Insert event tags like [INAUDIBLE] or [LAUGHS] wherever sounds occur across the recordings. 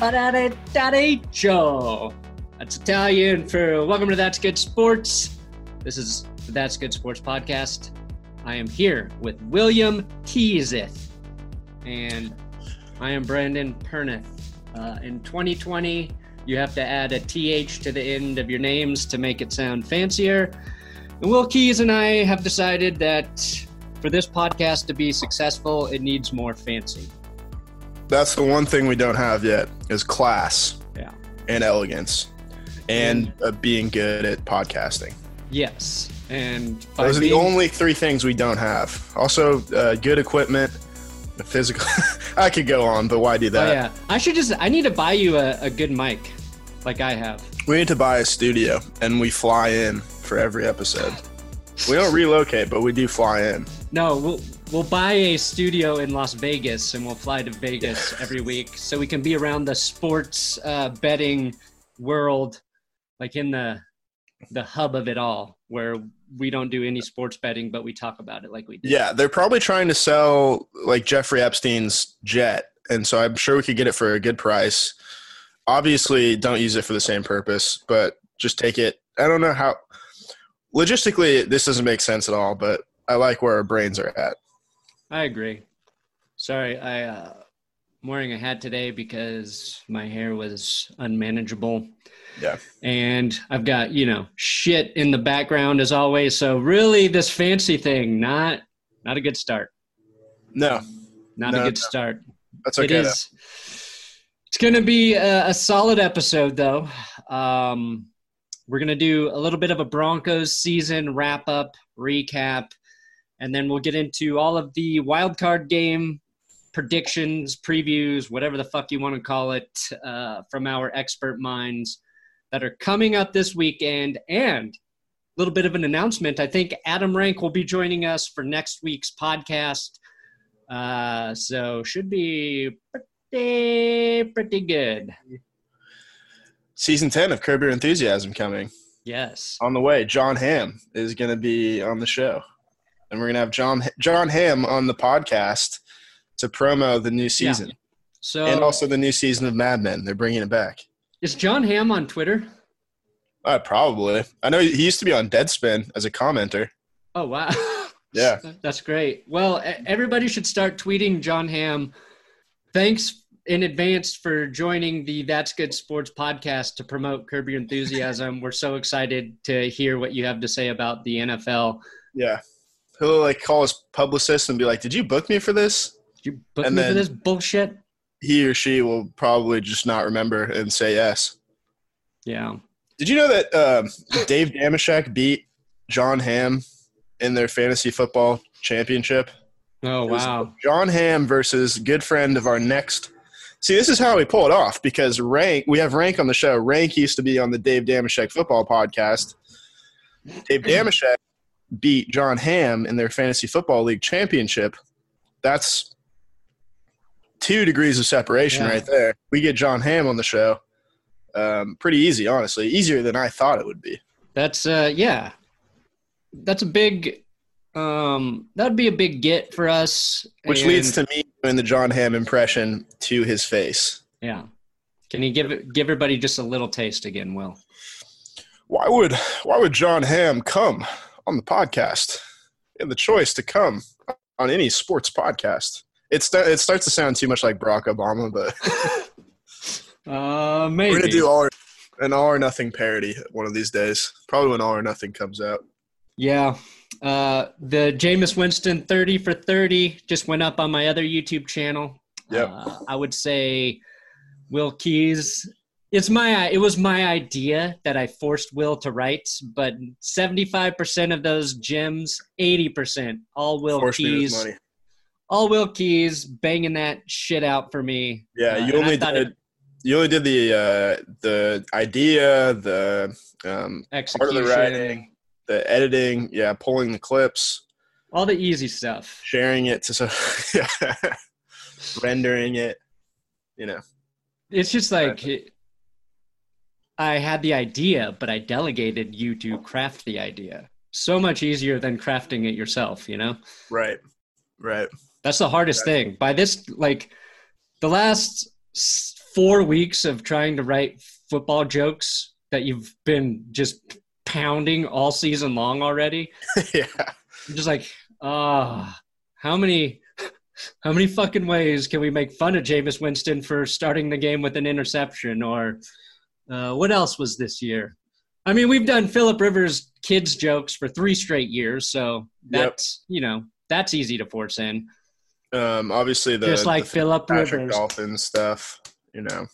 Ba-da-da-da-da-cho. That's Italian for welcome to That's Good Sports. This is the That's Good Sports podcast. I am here with William Keyseth, and I am Brandon Perneth. Uh, in 2020, you have to add a TH to the end of your names to make it sound fancier. And Will Keys and I have decided that for this podcast to be successful, it needs more fancy. That's the one thing we don't have yet is class Yeah. and elegance and uh, being good at podcasting. Yes. And Those are the being- only three things we don't have. Also, uh, good equipment, the physical. [LAUGHS] I could go on, but why do Oh, that? yeah. I should just, I need to buy you a, a good mic like I have. We need to buy a studio and we fly in for every episode. We don't [LAUGHS] relocate, but we do fly in. No, we'll, we'll buy a studio in Las Vegas and we'll fly to Vegas [LAUGHS] every week so we can be around the sports uh, betting world, like in the the hub of it all, where we don't do any sports betting, but we talk about it like we do. Yeah, they're probably trying to sell like Jeffrey Epstein's jet, and so I'm sure we could get it for a good price. Obviously, don't use it for the same purpose, but just take it. I don't know how logistically this doesn't make sense at all, but I like where our brains are at. I agree. Sorry, I uh, I'm wearing a hat today because my hair was unmanageable. Yeah. And I've got, you know, shit in the background as always. So really this fancy thing, not not a good start. No, Not No, a good no. start. that's okay. though. is. It's going to be a, a solid episode, though. Um, we're going to do a little bit of a Broncos season wrap up, recap, and then we'll get into all of the wild card game predictions, previews, whatever the fuck you want to call it, uh, from our expert minds that are coming up this weekend. And a little bit of an announcement. I think Adam Rank will be joining us for next week's podcast. Uh, so should be pretty pretty good. Season ten of Curb Your Enthusiasm coming Yes. on the way. John Hamm is going to be on the show, and we're going to have John John Hamm on the podcast to promo the new season. So and also the new season of Mad Men. They're bringing it back. is John Hamm on Twitter? Uh, probably. I know he used to be on Deadspin as a commenter. Oh wow. [LAUGHS] Yeah. That's great. Well, everybody should start tweeting John Hamm. Thanks in advance for joining the That's Good Sports podcast to promote Curb Your Enthusiasm. We're so excited to hear what you have to say about the NFL. Yeah. He'll like call his publicist and be like, "Did you book me for this?" Did you book And me for this bullshit? He or she will probably just not remember and say yes. Yeah. Did you know that um, Dave Dameshek beat John Hamm in their fantasy football championship? Oh wow. John Hamm versus good friend of our next. See, this is how we pull it off because Rank, we have Rank on the show. Rank used to be on the Dave Dameshek football podcast. Dave [CLEARS THROAT] Dameshek beat John Hamm in their fantasy football league championship. That's two degrees of separation Yeah. right there. We get John Hamm on the show. Um, pretty easy, honestly. Easier than I thought it would be. That's uh yeah. That's a big um that'd be a big get for us. Which and- leads to me doing the John Hamm impression to his face. Yeah. Can you give give everybody just a little taste again, Will? why would why would John Hamm come on the podcast? And the choice to come on any sports podcast. It sta- it starts to sound too much like Barack Obama, but [LAUGHS] Uh maybe. we're gonna do all or, an all or nothing parody one of these days. Probably when all or nothing comes out. Yeah. Uh the Jameis Winston 30 for 30 just went up on my other YouTube channel. Yeah, Uh, I would say Will Keys it's my it was my idea that I forced Will to write, but 75% of those gems, 80% all Will Force me with Keys. all Will Keys banging that shit out for me. Yeah, Uh, you only did you only did the uh, the idea, the um, part of the writing, the editing, yeah, pulling the clips, all the easy stuff. sharing it to so [LAUGHS] rendering it. You know, It's just like I had the idea, but I delegated you to craft the idea. So much easier than crafting it yourself, you know? right, right. That's the hardest thing. By this, like, the last four weeks of trying to write football jokes that you've been just pounding all season long already. [LAUGHS] yeah. I'm just like, ah, how many how many fucking ways can we make fun of Jameis Winston for starting the game with an interception? Or uh, what else was this year? I mean, we've done Philip Rivers kids jokes for three straight years, so that's yep. you know that's easy to force in. Um, obviously, the just like the Philip Rivers Dolphins stuff, you know,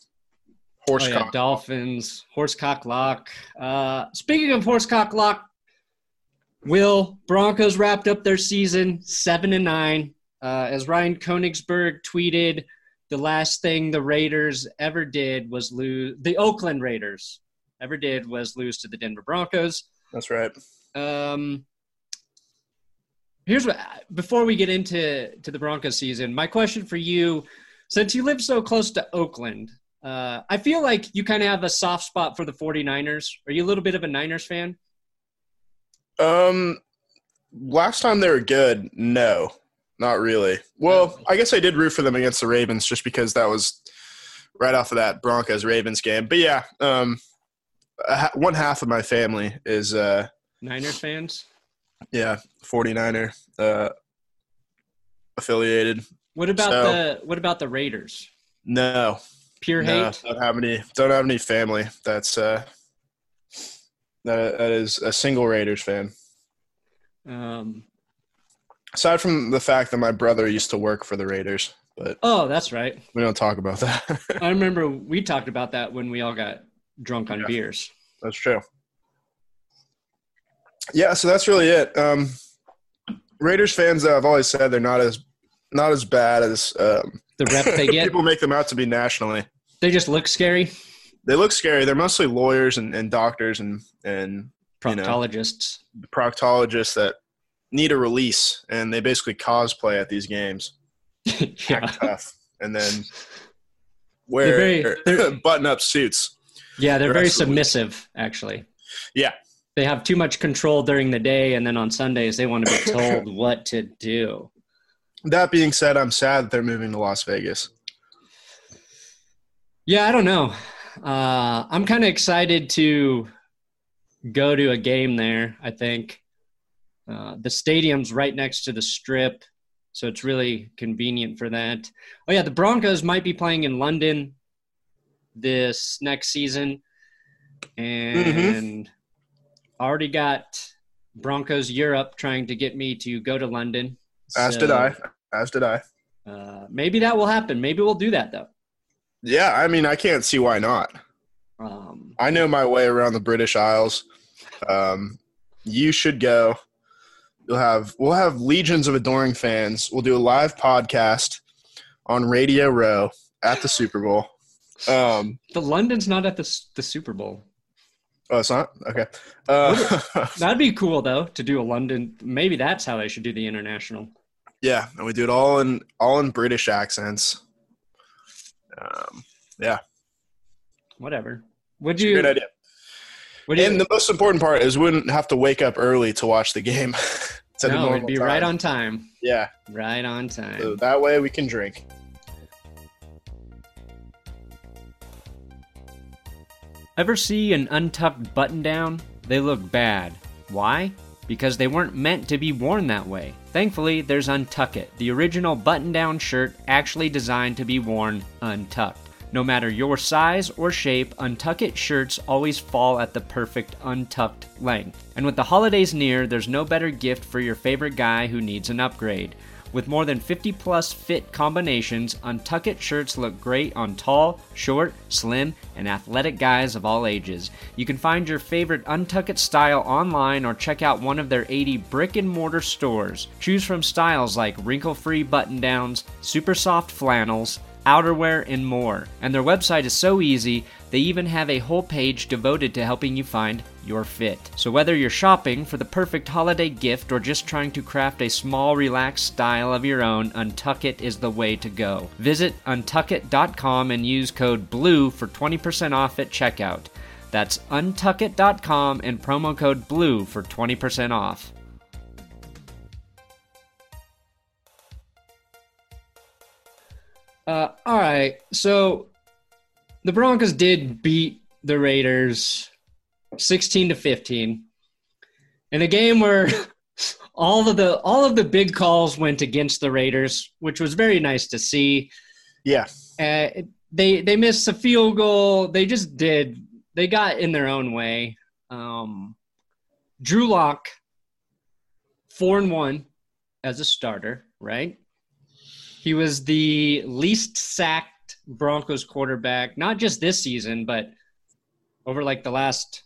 horse oh, yeah, Dolphins, horsecock lock. Uh, speaking of horsecock lock, Will Broncos wrapped up their season seven and nine. Uh, as Ryan Koenigsberg tweeted, the last thing the Raiders ever did was lose. The Oakland Raiders ever did was lose to the Denver Broncos. That's right. Um, here's what. Before we get into to the Broncos season, my question for you, since you live so close to Oakland, uh, I feel like you kind of have a soft spot for the 49ers. Are you a little bit of a Niners fan? Um, last time they were good, no. Not really. Well, I guess I did root for them against the Ravens just because that was right off of that Broncos Ravens game. But yeah, um, one half of my family is uh, Niners fans. Yeah, 49er uh, affiliated. What about so, the what about the Raiders? No. Pure no, hate. Don't have any. Don't have any family. That's uh, that that is a single Raiders fan. Um, Aside from the fact that my brother used to work for the Raiders, but oh, that's right. We don't talk about that. [LAUGHS] I remember we talked about that when we all got drunk on yeah, beers. That's true. Yeah, so that's really it. Um, Raiders fans, uh, I've always said they're not as not as bad as um, the rep they [LAUGHS] get. people make them out to be nationally. They just look scary. They look scary. They're mostly lawyers and, and doctors and and proctologists. You know, proctologists that need a release, and they basically cosplay at these games. [LAUGHS] yeah. Tough, and then wear [LAUGHS] button-up suits. Yeah, they're very submissive, actually. Yeah, they have too much control during the day, and then on Sundays they want to be [COUGHS] told what to do. That being said, I'm sad that they're moving to Las Vegas. Yeah, I don't know. Uh, I'm kind of excited to go to a game there. I think uh, the stadium's right next to the strip, so it's really convenient for that. Oh yeah, the Broncos might be playing in London this next season, and mm-hmm. already got Broncos Europe trying to get me to go to London. As so, did I. As did I. Uh, maybe that will happen. Maybe we'll do that though. Yeah, I mean, I can't see why not. Um, I know my way around the British Isles. Um, you should go. You'll have we'll have legions of adoring fans. We'll do a live podcast on Radio Row at the Super Bowl. Um, the London's not at the the Super Bowl. Oh, it's not okay. Uh, [LAUGHS] That'd be cool though to do a London. Maybe that's how they should do the international. Yeah, and we do it all in all in British accents. Um, yeah. Whatever. Would you? Great idea. And the most important part is we wouldn't have to wake up early to watch the game. [LAUGHS] no, it'd be time. right on time. Yeah. Right on time. So that way we can drink. Ever see an untucked button down? They look bad. Why? Because they weren't meant to be worn that way. Thankfully, there's Untuck It, the original button down shirt actually designed to be worn untucked. No matter your size or shape, Untuck It shirts always fall at the perfect untucked length. And with the holidays near, there's no better gift for your favorite guy who needs an upgrade. With more than 50 plus fit combinations, Untuck It shirts look great on tall, short, slim, and athletic guys of all ages. You can find your favorite Untuck It style online or check out one of their 80 brick and mortar stores. Choose from styles like wrinkle free button downs, super soft flannels, outerwear, and more. And their website is so easy, they even have a whole page devoted to helping you find your fit. So whether you're shopping for the perfect holiday gift or just trying to craft a small, relaxed style of your own, Untuckit is the way to go. Visit untuckit.com and use code BLUE for 20% off at checkout. That's untuckit.com and promo code BLUE for 20% off. Uh, all right. So the Broncos did beat the Raiders 16 to 15 in a game where [LAUGHS] all of the all of the big calls went against the Raiders, which was very nice to see. Yeah. Uh, they they missed a field goal. They just did. They got in their own way. Um, Drew Lock, four and one as a starter, right? He was the least sacked Broncos quarterback, not just this season, but over like the last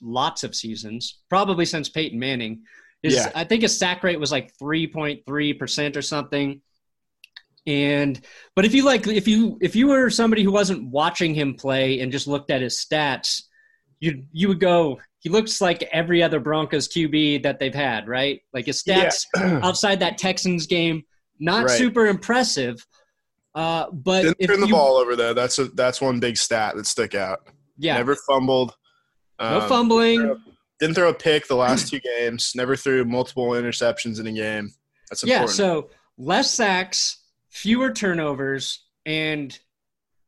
lots of seasons, probably since Peyton Manning. His, Yeah. I think his sack rate was like 3.3% or something. And but if you like if you if you were somebody who wasn't watching him play and just looked at his stats, you you would go, he looks like every other Broncos QB that they've had, right? Like his stats Yeah. [CLEARS THROAT] outside that Texans game, not Right. super impressive. Uh, but Didn't turn the you- ball over though. That's a that's one big stat that stick out. yeah, Never fumbled. no Um, fumbling. Didn't throw a pick the last two games. Never threw multiple interceptions in a game. That's Yeah, important. so less sacks, fewer turnovers, and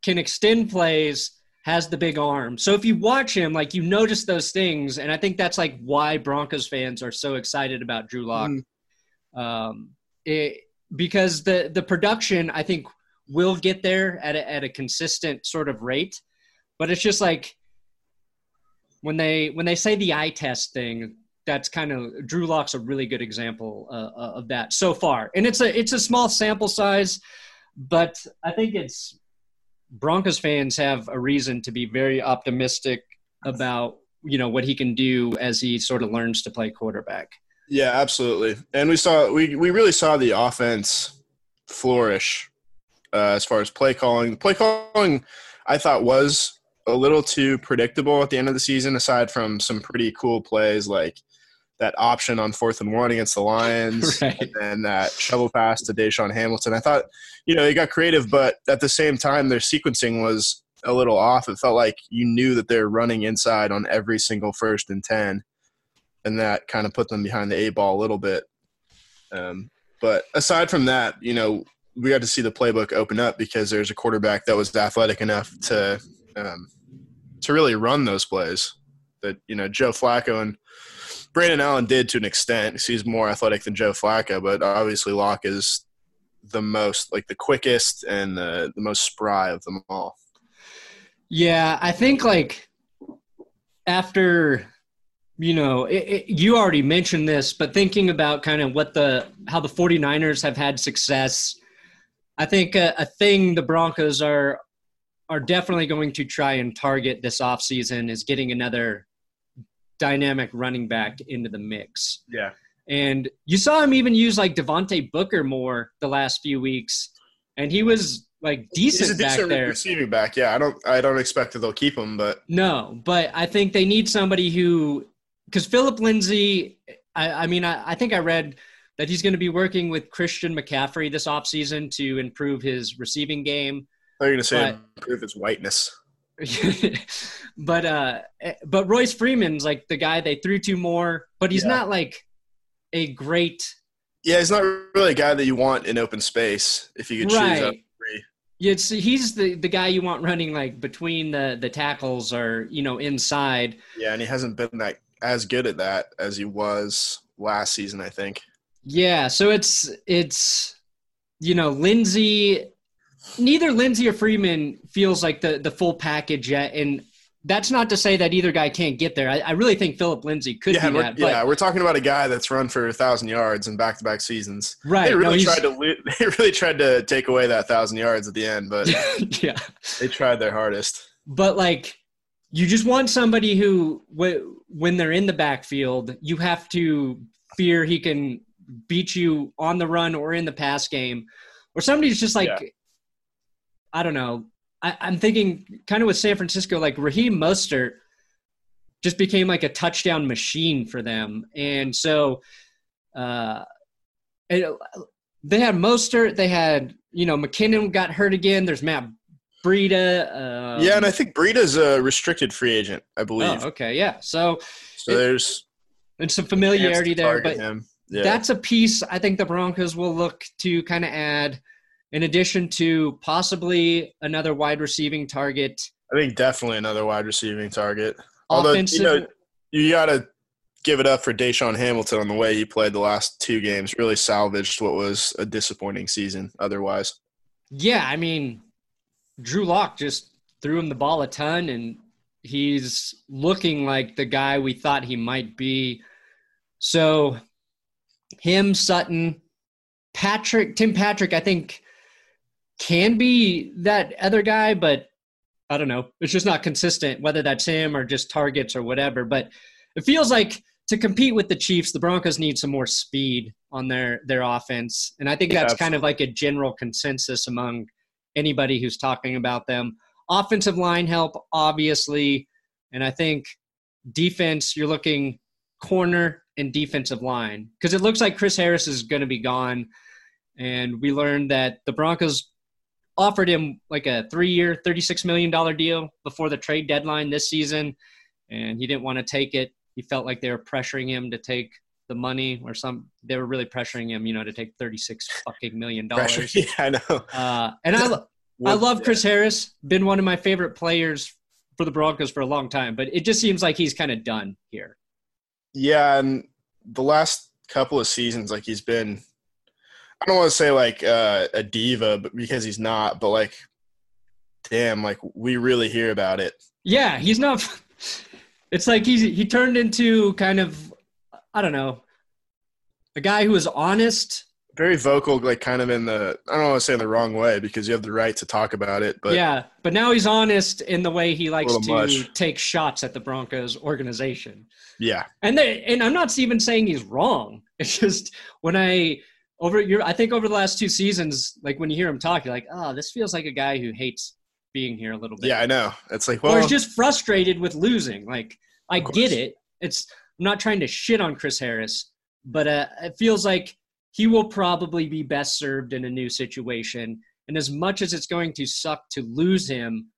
can extend plays. Has the big arm. So if you watch him, like you notice those things, and I think that's like why Broncos fans are so excited about Drew Lock. Mm. Um, it, because the the production, I think, will get there at a, at a consistent sort of rate, but it's just like when they when they say the eye test thing, that's kind of Drew Lock's a really good example uh, uh, of that so far, and it's a it's a small sample size, but I think it's Broncos fans have a reason to be very optimistic about you know what he can do as he sort of learns to play quarterback. Yeah, absolutely. And we saw we we really saw the offense flourish uh, as far as play calling. Play calling I thought was a little too predictable at the end of the season, aside from some pretty cool plays like that option on fourth and one against the Lions, [LAUGHS] Right. and then that shovel pass to DaeSean Hamilton. I thought, you know, they got creative, but at the same time, their sequencing was a little off. It felt like you knew that they're running inside on every single first and ten and that kind of put them behind the eight ball a little bit. Um, but aside from that, you know, we got to see the playbook open up because there's a quarterback that was athletic enough to um, to really run those plays. That you know, Joe Flacco and Brandon Allen did to an extent. He's more athletic than Joe Flacco, but obviously Lock is the most like the quickest and the, the most spry of them all. Yeah, I think like after you know, it, it, you already mentioned this, but thinking about kind of what the how the 49ers have had success, I think a, a thing the Broncos are are definitely going to try and target this offseason is getting another dynamic running back into the mix. Yeah. And you saw him even use like Devontae Booker more the last few weeks, and he was like decent, He's a back decent there. receiving back. Yeah, I don't I don't expect that they'll keep him, but No, but I think they need somebody who, because Philip Lindsay, I, I mean, I, I think I read that he's going to be working with Christian McCaffrey this offseason to improve his receiving game. they're going to say But- improve his whiteness. [LAUGHS] but uh, but Royce Freeman's like the guy they threw to more, but he's Yeah. not like a great Yeah, he's not really a guy that you want in open space if you could choose up right. three. Yeah, it's, he's the, the guy you want running like between the, the tackles or you know inside. Yeah, and he hasn't been that as good at that as he was last season, I think. Yeah, so it's it's you know Lindsay. Neither Lindsay or Freeman feels like the the full package yet, and that's not to say that either guy can't get there. I, I really think Philip Lindsay could yeah, be we're, that. Yeah, we're talking about a guy that's run for a thousand yards in back-to-back seasons. right? They really he's- tried to [LAUGHS] they really tried to take away that thousand yards at the end, but [LAUGHS] yeah, they tried their hardest. but like you just want somebody who wh- when they're in the backfield, you have to fear he can beat you on the run or in the pass game, or somebody's just like Yeah. I don't know. I, I'm thinking kind of with San Francisco, like Raheem Mostert just became like a touchdown machine for them, and so uh, it, they had Mostert, they had you know McKinnon got hurt again. There's Matt Breida. Um, yeah, and I think Breida's a restricted free agent, I believe. Oh, okay, yeah. So so it- there's and some familiarity there, but him. Yeah. that's a piece I think the Broncos will look to kind of add. in addition to possibly another wide receiving target. I think definitely another wide receiving target. Although you know you got to give it up for DaeSean Hamilton on the way he played the last two games. Really salvaged what was a disappointing season otherwise. Yeah, I mean, Drew Lock just threw him the ball a ton, and he's looking like the guy we thought he might be. So, him, Sutton, Patrick, Tim Patrick, I think can be that other guy, but I don't know. It's just not consistent, whether that's him or just targets or whatever. But it feels like to compete with the Chiefs, the Broncos need some more speed on their their offense, and I think that's yeah, kind of like a general consensus among anybody who's talking about them. Offensive line help, obviously, and I think defense. You're looking corner and defensive line because it looks like Chris Harris is going to be gone, and we learned that the Broncos offered him like a three-year, thirty-six million dollar deal before the trade deadline this season, and he didn't want to take it he felt like they were pressuring him to take the money or some they were really pressuring him you know to take 36 fucking million [LAUGHS] dollars. Yeah i know. Uh, and i i love chris harris been one of my favorite players for the broncos for a long time but it just seems like he's kind of done here. Yeah and the last couple of seasons like he's been i don't want to say like uh, a diva but because he's not but like damn like we really hear about it. Yeah he's not [LAUGHS] it's like he's he turned into kind of I don't know a guy who is honest. Very vocal, like kind of in the I don't want to say in the wrong way because you have the right to talk about it, but yeah. But now he's honest in the way he likes to much. take shots at the Broncos organization. Yeah, and they, and I'm not even saying he's wrong. [LAUGHS] It's just when I over your I think over the last two seasons, like when you hear him talk, you're like, oh, this feels like a guy who hates being here a little bit. Yeah, I know. It's like, well, or he's just frustrated with losing. Like, I get it. It's I'm not trying to shit on Chris Harris, but uh, it feels like he will probably be best served in a new situation. And as much as it's going to suck to lose him,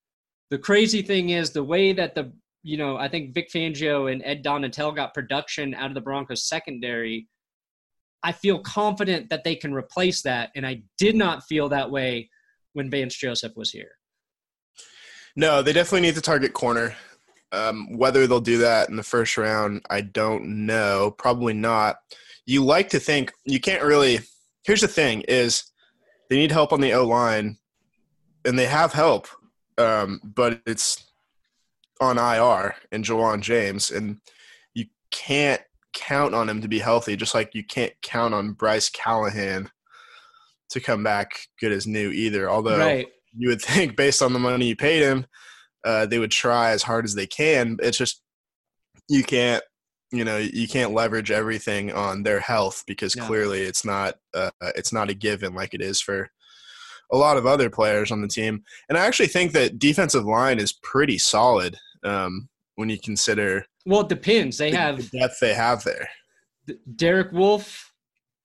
the crazy thing is the way that the you know I think Vic Fangio and Ed Donatell got production out of the Broncos secondary. I feel confident that they can replace that, and I did not feel that way when Vance Joseph was here. No, they definitely need to target corner. Um, whether they'll do that in the first round, I don't know. Probably not. You like to think you can't really. Here's the thing: is they need help on the O line, and they have help, um, but it's on IR and Ja'Wuan James, and you can't count on him to be healthy. Just like you can't count on Bryce Callahan to come back good as new either. Although right you would [LAUGHS] think based on the money you paid him, uh, they would try as hard as they can. It's just you can't, you know, you can't leverage everything on their health because no. clearly it's not uh, it's not a given like it is for a lot of other players on the team. And I actually think that defensive line is pretty solid um, when you consider. Well, it depends. They the, have the depth they have there. Derek Wolfe,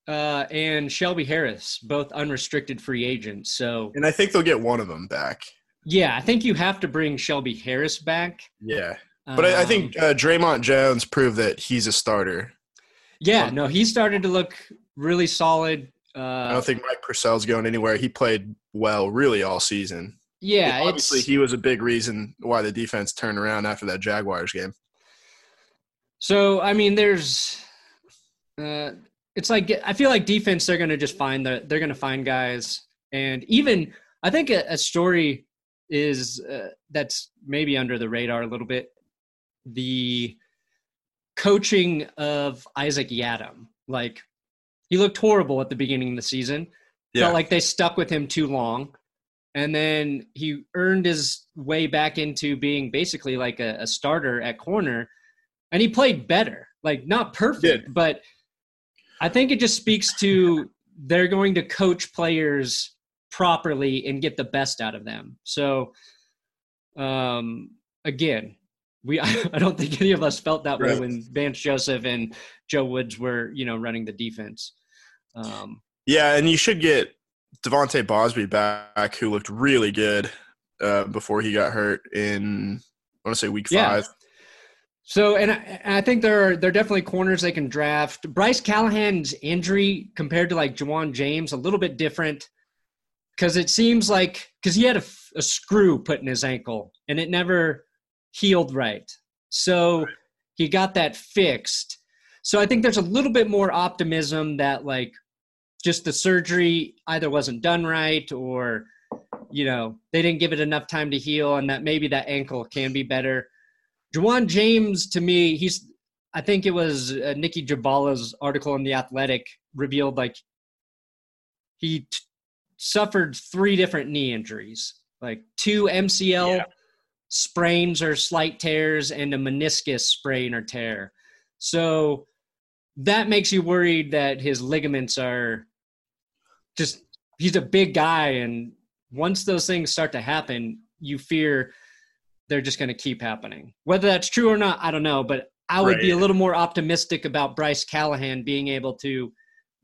uh, and Shelby Harris, both unrestricted free agents. So, and I think they'll get one of them back. Yeah, I think you have to bring Shelby Harris back. Yeah, but um, I, I, think um, uh, Dre'Mont Jones proved that he's a starter. Yeah, um, no, he started to look really solid. Uh, I don't think Mike Purcell's going anywhere. He played well, really, all season. Yeah, obviously he was a big reason why the defense turned around after that Jaguars game. So I mean, there's uh, it's like I feel like defense they're going to just find the they're going to find guys and even I think a, a story is uh, that's maybe under the radar a little bit the coaching of Isaac Yiadom. like he looked horrible at the beginning of the season. Yeah. felt like they stuck with him too long. And then he earned his way back into being basically like a, a starter at corner. And he played better. Like not perfect but I think it just speaks to they're going to coach players properly and get the best out of them. So, um, again, we [LAUGHS] I don't think any of us felt that right. way when Vance Joseph and Joe Woods were you know running the defense. Um, yeah, and you should get De'Vante Bausby back, who looked really good uh, before he got hurt in I want to say week yeah. five. So, and I, I, think there are there are definitely corners they can draft. Bryce Callahan's injury compared to like Ja'Wuan James, a little bit different. Because it seems like because he had a, a, screw put in his ankle and it never healed right. So he got that fixed. So I think there's a little bit more optimism that like just the surgery either wasn't done right or you know they didn't give it enough time to heal and that maybe that ankle can be better. Ja'Wuan James to me he's I think it was uh, Nicki Jhabvala's article in the Athletic revealed like he t- suffered three different knee injuries, like two MCL yeah. sprains or slight tears and a meniscus sprain or tear. So that makes you worried that his ligaments are just he's a big guy and once those things start to happen, you fear they're just going to keep happening. Whether that's true or not, I don't know, but I would right. be a little more optimistic about Bryce Callahan being able to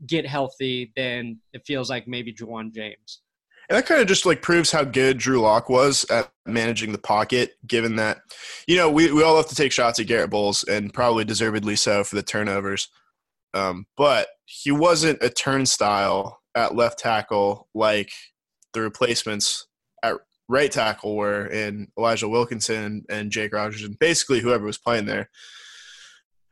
get healthy than it feels like maybe Ja'Wuan James. And that kind of just like proves how good Drew Lock was at managing the pocket, given that, you know, we, we all have to take shots at Garrett Bolles and probably deservedly so for the turnovers. Um, but he wasn't a turnstile at left tackle like the replacements at right tackle were in Elijah Wilkinson and Jake Rodgers and basically whoever was playing there.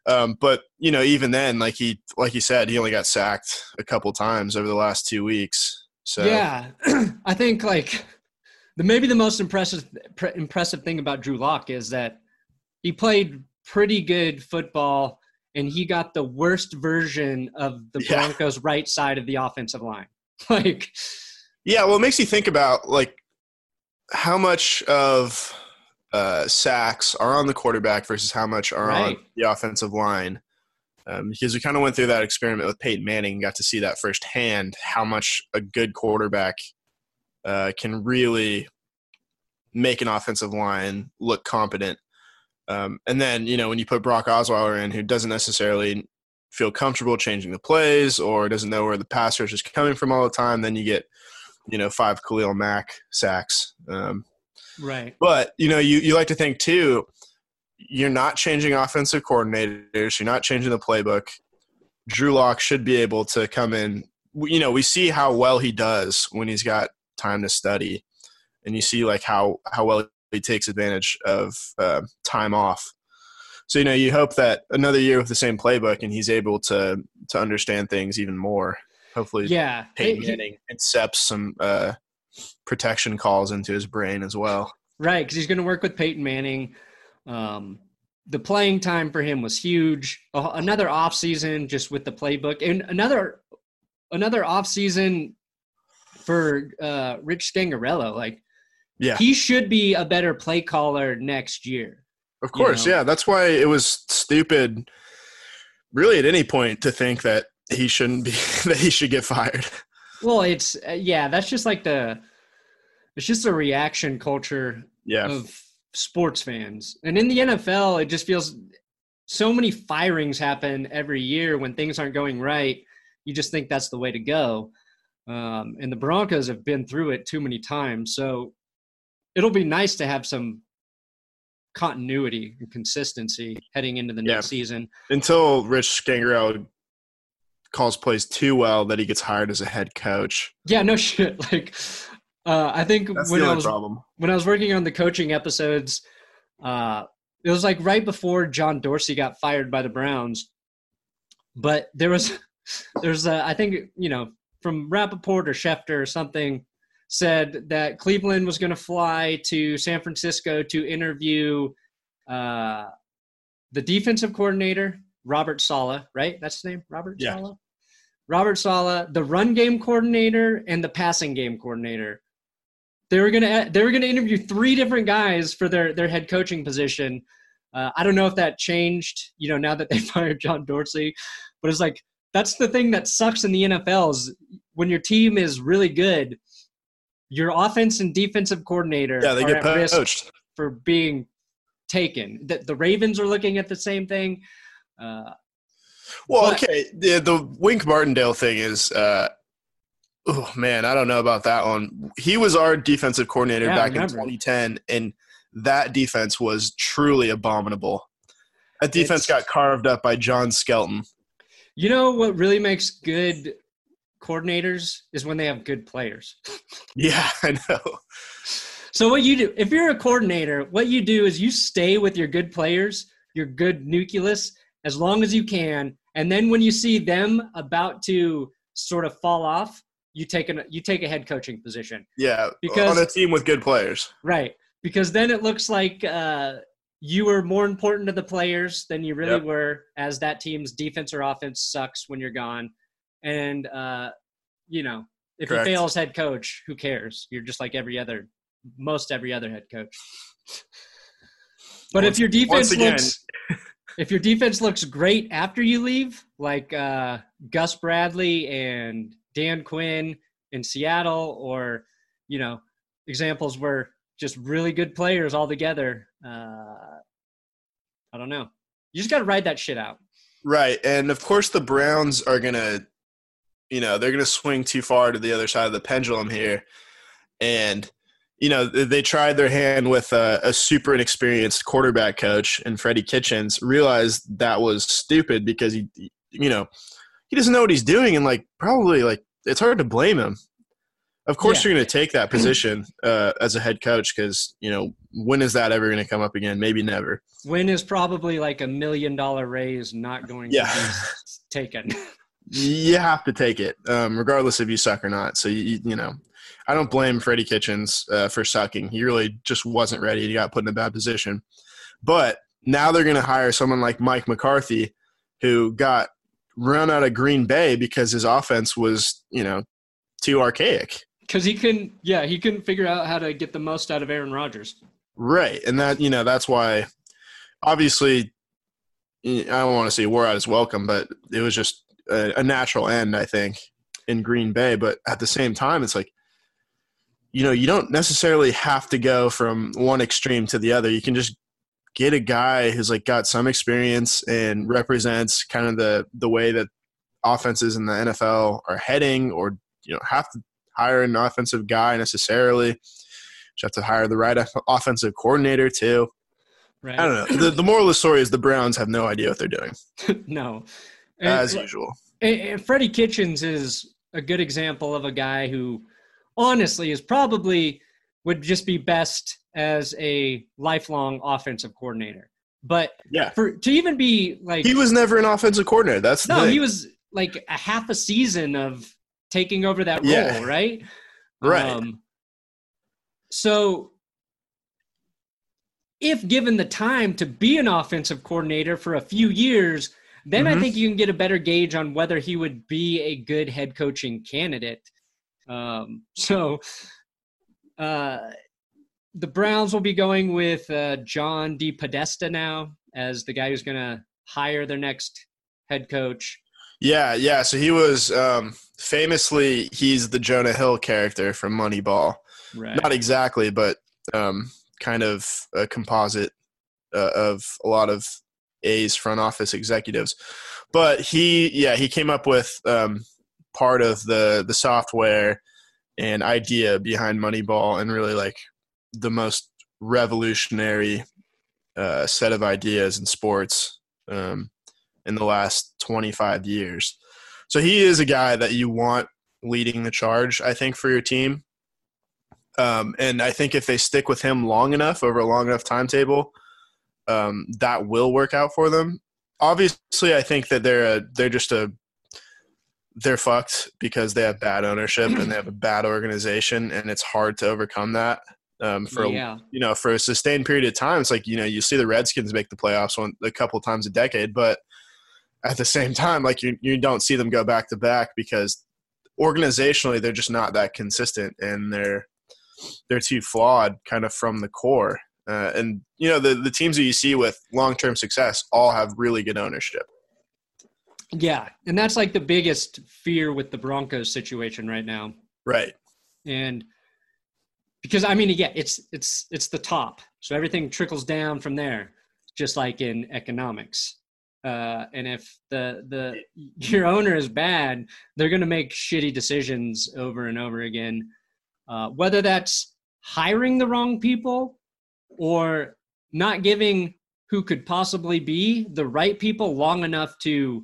Um, but you know, even then, like he, like you said, he only got sacked a couple times over the last two weeks. So yeah, [CLEARS THROAT] I think like the maybe the most impressive impressive thing about Drew Lock is that he played pretty good football and he got the worst version of the Broncos' right side of the offensive line. [LAUGHS] like, yeah, well, it makes you think about like how much of uh, sacks are on the quarterback versus how much are right. on the offensive line. Um, because we kind of went through that experiment with Peyton Manning and got to see that firsthand how much a good quarterback uh, can really make an offensive line look competent. Um, and then, you know, when you put Brock Osweiler in, who doesn't necessarily feel comfortable changing the plays or doesn't know where the pass rush is coming from all the time, then you get, you know, five Khalil Mack sacks. Um, Right. But you know, you you like to think too. You're not changing offensive coordinators. You're not changing the playbook. Drew Lock should be able to come in. You know, we see how well he does when he's got time to study, and you see like how how well he takes advantage of uh, time off. So you know, you hope that another year with the same playbook, and he's able to to understand things even more. Hopefully, yeah, Peyton Manning incepts some uh, protection calls into his brain as well. Right, because he's going to work with Peyton Manning. Um, the playing time for him was huge. Another off season just with the playbook, and another another off season for uh, Rich Scangarello. Like, yeah, he should be a better play caller next year. Of course, you know? yeah. That's why it was stupid, really, at any point to think that he shouldn't be [LAUGHS] that he should get fired. Well, it's uh, yeah, that's just like the it's just a reaction culture yeah. of sports fans. And in the NFL, it just feels so many firings happen every year when things aren't going right. You just think that's the way to go. Um, and the Broncos have been through it too many times. So it'll be nice to have some continuity and consistency heading into the yeah. next season. Until Rich Scangarello calls plays too well that he gets hired as a head coach. Yeah, no [LAUGHS] shit. Like, uh, I think That's when I was problem. when I was working on the coaching episodes, uh, it was like right before John Dorsey got fired by the Browns. But there was, [LAUGHS] there's a, I think you know from Rapoport or Schefter or something said that Cleveland was going to fly to San Francisco to interview uh, the defensive coordinator Robert Saleh, right? That's the name, Robert yeah. Saleh. Robert Saleh, the run game coordinator and the passing game coordinator. They were gonna they were gonna interview three different guys for their their head coaching position. Uh, I don't know if that changed, you know, now that they [LAUGHS] fired John Dorsey, but it's like that's the thing that sucks in the NFL is when your team is really good, your offense and defensive coordinator yeah they get poached for being taken. The, the Ravens are looking at the same thing. Uh, well, but, okay, the the Wink Martindale thing is, uh, oh man, I don't know about that one. He was our defensive coordinator yeah, back in 2010, and that defense was truly abominable. That defense got carved up by John Skelton. You know what really makes good coordinators is when they have good players. [LAUGHS] Yeah, [LAUGHS] I know. So what you do if you're a coordinator, what you do is you stay with your good players, your good nucleus as long as you can, and then when you see them about to sort of fall off, you take an you take a head coaching position. Yeah, Because- on a team with good players. Right. Because then it looks like uh, you were more important to the players than you really Yep. were, as that team's defense or offense sucks when you're gone. And, uh, you know, if Correct. he fails head coach, who cares? You're just like every other, most every other head coach. But Once- if your defense again- looks, if your defense looks great after you leave, like uh, Gus Bradley and Dan Quinn in Seattle, or you know, examples where just really good players all together. Uh, I don't know. You just got to ride that shit out. Right, and of course the Browns are gonna, you know, they're gonna swing too far to the other side of the pendulum here, and you know they tried their hand with a, a super inexperienced quarterback coach and Freddie Kitchens. Realized that was stupid because he, you know, he doesn't know what he's doing, and like probably like it's hard to blame him. Of course, Yeah. you're going to take that position uh, as a head coach because you know when is that ever going to come up again? Maybe never. When is probably like a million dollar raise not going Yeah. to be taken. [LAUGHS] you have to take it, um, regardless if you suck or not. So you, you know, I don't blame Freddie Kitchens uh, for sucking. He really just wasn't ready. He got put in a bad position. But now they're going to hire someone like Mike McCarthy, who got run out of Green Bay because his offense was, you know, too archaic. Because he couldn't, yeah, he couldn't figure out how to get the most out of Aaron Rodgers. Right, and that you know that's why, obviously, I don't want to say war out his welcome, but it was just a, a natural end, I think, in Green Bay. But at the same time, it's like, you know, you don't necessarily have to go from one extreme to the other. You can just get a guy who's like got some experience and represents kind of the the way that offenses in the NFL are heading, or you know, have to hire an offensive guy necessarily. You have to hire the right offensive coordinator too. Right? I don't know. The, the moral of the story is the Browns have no idea what they're doing, [LAUGHS] no. And, as usual. and- Freddie Kitchens is a good example of a guy who, honestly, is probably would just be best as a lifelong offensive coordinator. But Yeah, for to even be like, he was never an offensive coordinator. That's no, he was like a half a season of taking over that role, Yeah. right? right. Um, so, if given the time to be an offensive coordinator for a few years, then I Mhm. think you can get a better gauge on whether he would be a good head coaching candidate. Um, [LAUGHS] so, uh, the Browns will be going with uh, John DePodesta now as the guy who's going to hire their next head coach. yeah, yeah. So he was um, famously he's the Jonah Hill character from Moneyball. Right. Not exactly, but um, kind of a composite uh, of a lot of A's front office executives. But he, yeah, he came up with um, part of the the software and idea behind Moneyball, and really like the most revolutionary uh, set of ideas in sports um, in the last 25 years. So he is a guy that you want leading the charge, I think, for your team. Um, and I think if they stick with him long enough over a long enough timetable, um, that will work out for them. Obviously, I think that they're a, they're just a they're fucked because they have bad ownership and they have a [CLEARS THROAT] bad organization, and it's hard to overcome that um, for a yeah. you know for a sustained period of time it's like you know you see the redskins make the playoffs one a couple times a decade but at the same time like you you don't see them go back to back because organizationally they're just not that consistent and they're they're too flawed kind of from the core uh, and you know the the teams that you see with long-term success all have really good ownership Yeah, and that's like the biggest fear with the Broncos situation right now. right And because I mean, yeah, it's it's it's the top, so everything trickles down from there, just like in economics. Uh, and if the the [LAUGHS] your owner is bad, they're going to make shitty decisions over and over again. Uh, whether that's hiring the wrong people or not giving who could possibly be the right people long enough to,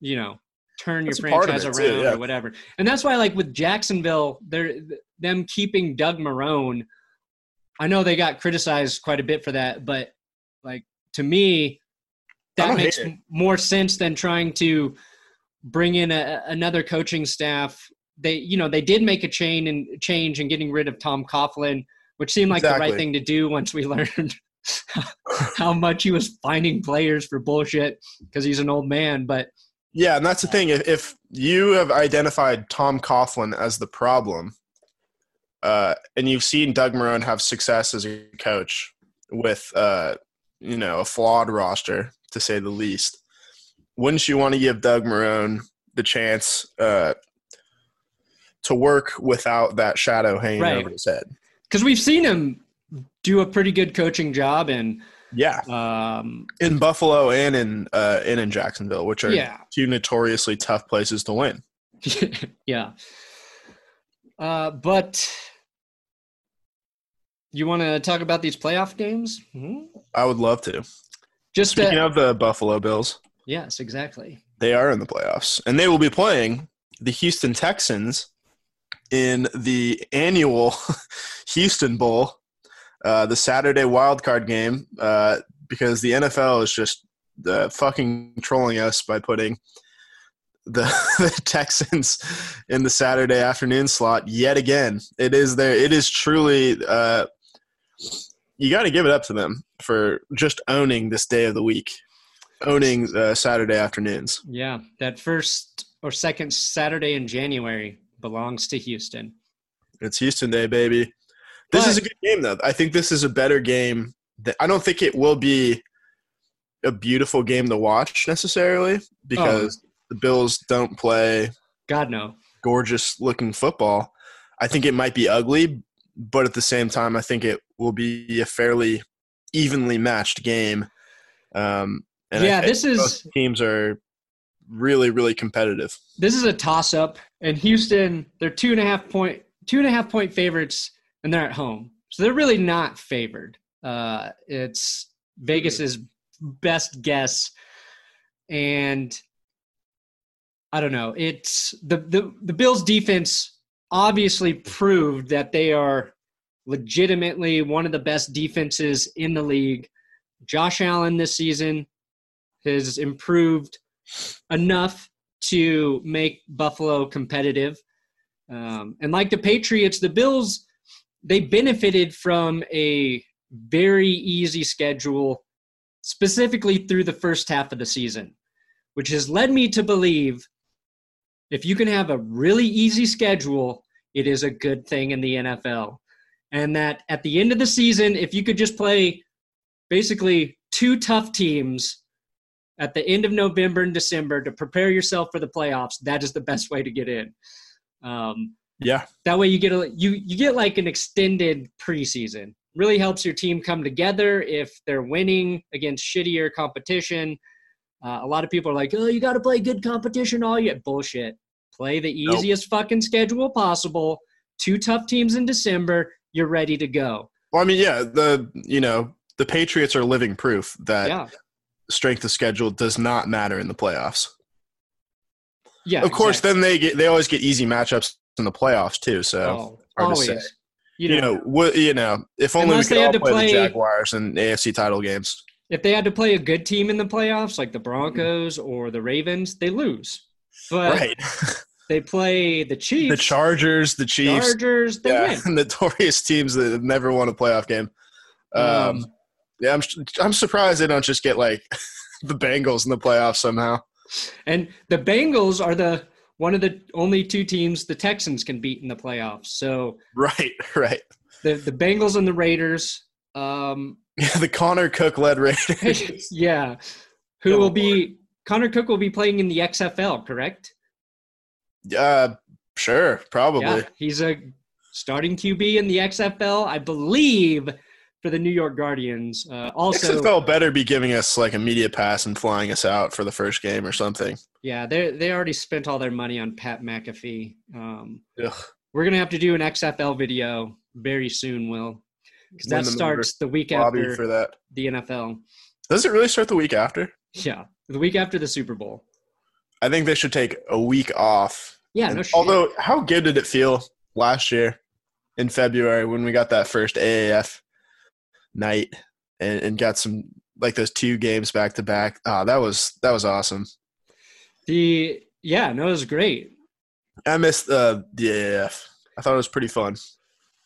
you know, turn your That's of franchise around too, yeah. or whatever. And that's why, like with Jacksonville, they're them keeping Doug Marrone. I know they got criticized quite a bit for that, but like to me, that makes more sense than trying to bring in a, another coaching staff. They, you know, they did make a chain and change and getting rid of Tom Coughlin, which seemed like the right thing to do [LAUGHS] once we learned [LAUGHS] how much he was finding players for bullshit because he's an old man. But Yeah, and that's the thing. If, if you have identified Tom Coughlin as the problem, uh, and you've seen Doug Marrone have success as a coach with, uh, you know, a flawed roster to say the least, wouldn't you want to give Doug Marrone the chance uh, to work without that shadow hanging Right. over his head? Because we've seen him do a pretty good coaching job and Yeah, um, in Buffalo and in uh, and in Jacksonville, which are yeah. two notoriously tough places to win. [LAUGHS] yeah. Uh, but you want to talk about these playoff games? Hmm? I would love to. just Speaking uh, of the Buffalo Bills, yes exactly. They are in the playoffs, and they will be playing the Houston Texans in the annual [LAUGHS] Houston Bowl, uh, the Saturday wild card game, uh, because the NFL is just uh, fucking trolling us by putting the, [LAUGHS] the Texans in the Saturday afternoon slot yet again. It is there. It is truly. Uh, you got to give it up to them for just owning this day of the week, owning uh, Saturday afternoons. yeah that first or second saturday in january belongs to houston It's Houston Day, baby. This is a good game, though. I think this is a better game. That, I don't think it will be a beautiful game to watch necessarily because the Bills don't play god no gorgeous looking football. I think it might be ugly, but at the same time, I think it will be a fairly evenly matched game. Um, and I yeah think this is teams are really, really competitive. this is a toss up and houston they're two and a half point two and a half point favorites and they're at home. So they're really not favored. Uh it's vegas's best guess. And i don't know. It's the the, the bills defense obviously proved that they are legitimately one of the best defenses in the league. Josh allen this season has improved enough to make Buffalo competitive. Um, and like the Patriots, the Bills, they benefited from a very easy schedule, specifically through the first half of the season, which has led me to believe if you can have a really easy schedule, it is a good thing in the NFL. And that at the end of the season, if you could just play basically two tough teams at the end of November and December to prepare yourself for the playoffs, that is the best way to get in. Um, Yeah. that way you get a you you get like an extended preseason. Really helps your team come together if they're winning against shittier competition. Uh, a lot of people are like, "Oh, you got to play good competition all year." Bullshit. Play the Nope. easiest fucking schedule possible. Two tough teams in December. You're ready to go. Well, I mean, yeah, the you know the Patriots are living proof that yeah. Strength of schedule does not matter in the playoffs. Yeah. of course, exactly. then they get they always get easy matchups in the playoffs too. So Oh, hard to always. say. You you know, know, what you know, if only we they could all had to play, play- the Jaguars and AFC title games. if they had to play a good team in the playoffs, like the Broncos or the Ravens, they lose. But right. [LAUGHS] they play the Chiefs, the Chargers, the Chiefs, Chargers, they yeah, win. [LAUGHS] notorious teams that never won a playoff game. Um, Um, yeah, I'm I'm surprised they don't just get like [LAUGHS] the Bengals in the playoffs somehow. And the Bengals are the one of the only two teams the Texans can beat in the playoffs. So Right, [LAUGHS] right. the the Bengals and the Raiders, um, [LAUGHS] Yeah, the Connor Cook led Raiders. yeah, who Oh, will be Connor Cook will be playing in the XFL, correct? uh, sure, probably. Yeah, he's a starting QB in the XFL, I believe, for the New York Guardians. Uh, also, XFL better be giving us like a media pass and flying us out for the first game or something. yeah, they they already spent all their money on Pat McAfee. Um, Ugh. we're gonna have to do an XFL video very soon, Will, because that starts the week after for that. the NFL. Does it really start the week after? Yeah, the week after the Super Bowl. I think they should take a week off. Yeah, And no shit. although, how good did it feel last year in February when we got that first AAF night and, and got some like those two games back to back? Ah, that was that was awesome. the yeah, no, it was great. I missed uh, the AAF. I thought it was pretty fun.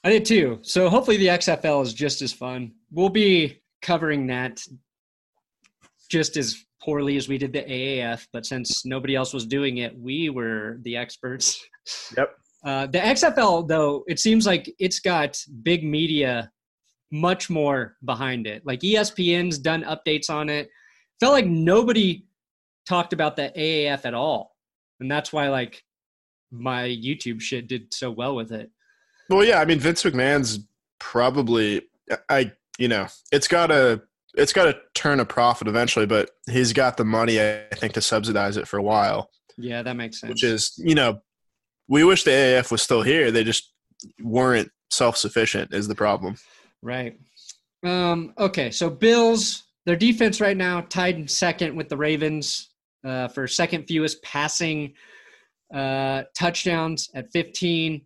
I did too. So hopefully the XFL is just as fun. We'll be covering that just as poorly as we did the AAF, but since nobody else was doing it, we were the experts. Yep. Uh, the XFL, though, it seems like it's got big media much more behind it. Like ESPN's done updates on it. Felt like nobody talked about the AAF at all. And that's why, like, my YouTube shit did so well with it. Well, yeah, I mean Vince McMahon's probably I you know it's got to it's got to turn a profit eventually, but he's got the money I think to subsidize it for a while, Yeah, that makes sense. which is you know we wish the AAF was still here. They just weren't self sufficient is the problem. Right. Um, okay, so Bills, their defense right now tied in second with the Ravens uh, for second fewest passing uh, touchdowns at 15.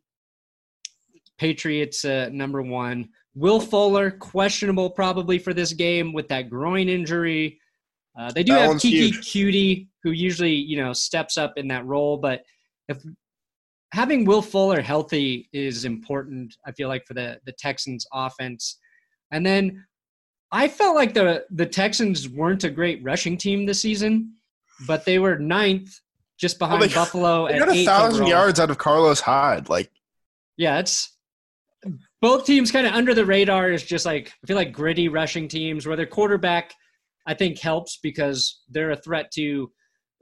Patriots uh, number one. Will Fuller questionable probably for this game with that groin injury. Uh, they do That have one's Keke huge. Coutee who usually you know steps up in that role, but if having Will Fuller healthy is important. I feel like for the the Texans offense, and then I felt like the the Texans weren't a great rushing team this season, but they were ninth, just behind they- Buffalo They at got a thousand overall. yards out of Carlos Hyde. Like Yeah, it's both teams kind of under the radar is just like I feel like gritty rushing teams where their quarterback I think helps because they're a threat to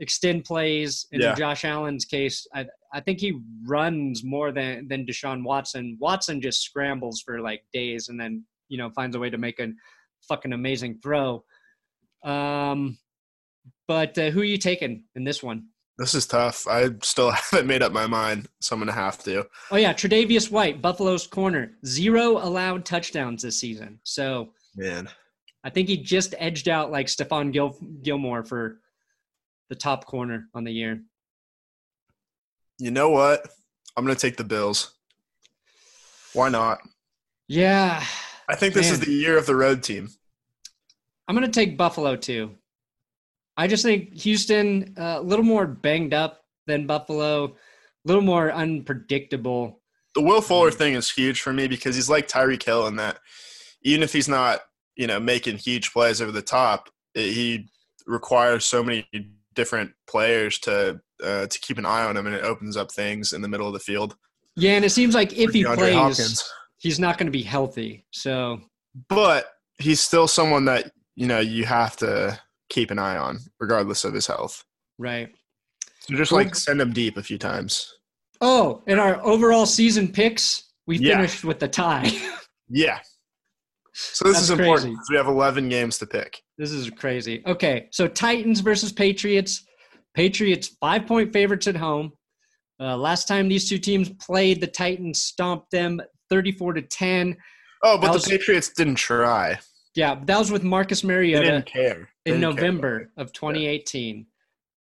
extend plays. And Yeah. in Josh Allen's case, I I think he runs more than than Deshaun Watson. Watson just scrambles for like days and then you know finds a way to make a fucking amazing throw. Um, but uh, who are you taking in this one? this is tough. I still [LAUGHS] haven't made up my mind, so I'm gonna have to. Oh yeah, Tre'Davious White, Buffalo's corner, zero allowed touchdowns this season. So Man, I think he just edged out like Stephon Gil- Gilmore for the top corner on the year. You know what? I'm gonna take the Bills. Why not? Yeah, I think this is the year of the road team. I'm gonna take Buffalo too. I just think Houston uh, a little more banged up than Buffalo, a little more unpredictable. the Will Fuller thing is huge for me because he's like Tyreek Hill in that even if he's not, you know, making huge plays over the top, it, he requires so many different players to uh, to keep an eye on him, and it opens up things in the middle of the field. Yeah, and it seems like if he DeAndre plays, Hopkins. he's not going to be healthy. So but he's still someone that you know you have to keep an eye on, regardless of his health. right. So just like send him deep a few times. Oh, in our overall season picks, we Yeah. finished with the tie. [LAUGHS] Yeah. So this That's is important we have 11 games to pick. this is crazy. Okay, so Titans versus Patriots. Patriots five point favorites at home. Uh, last time these two teams played, the Titans stomped them 34 to 10. Oh, but the Patriots didn't try. Yeah, that was with Marcus They Mariota didn't care. They in didn't care. November of 2018.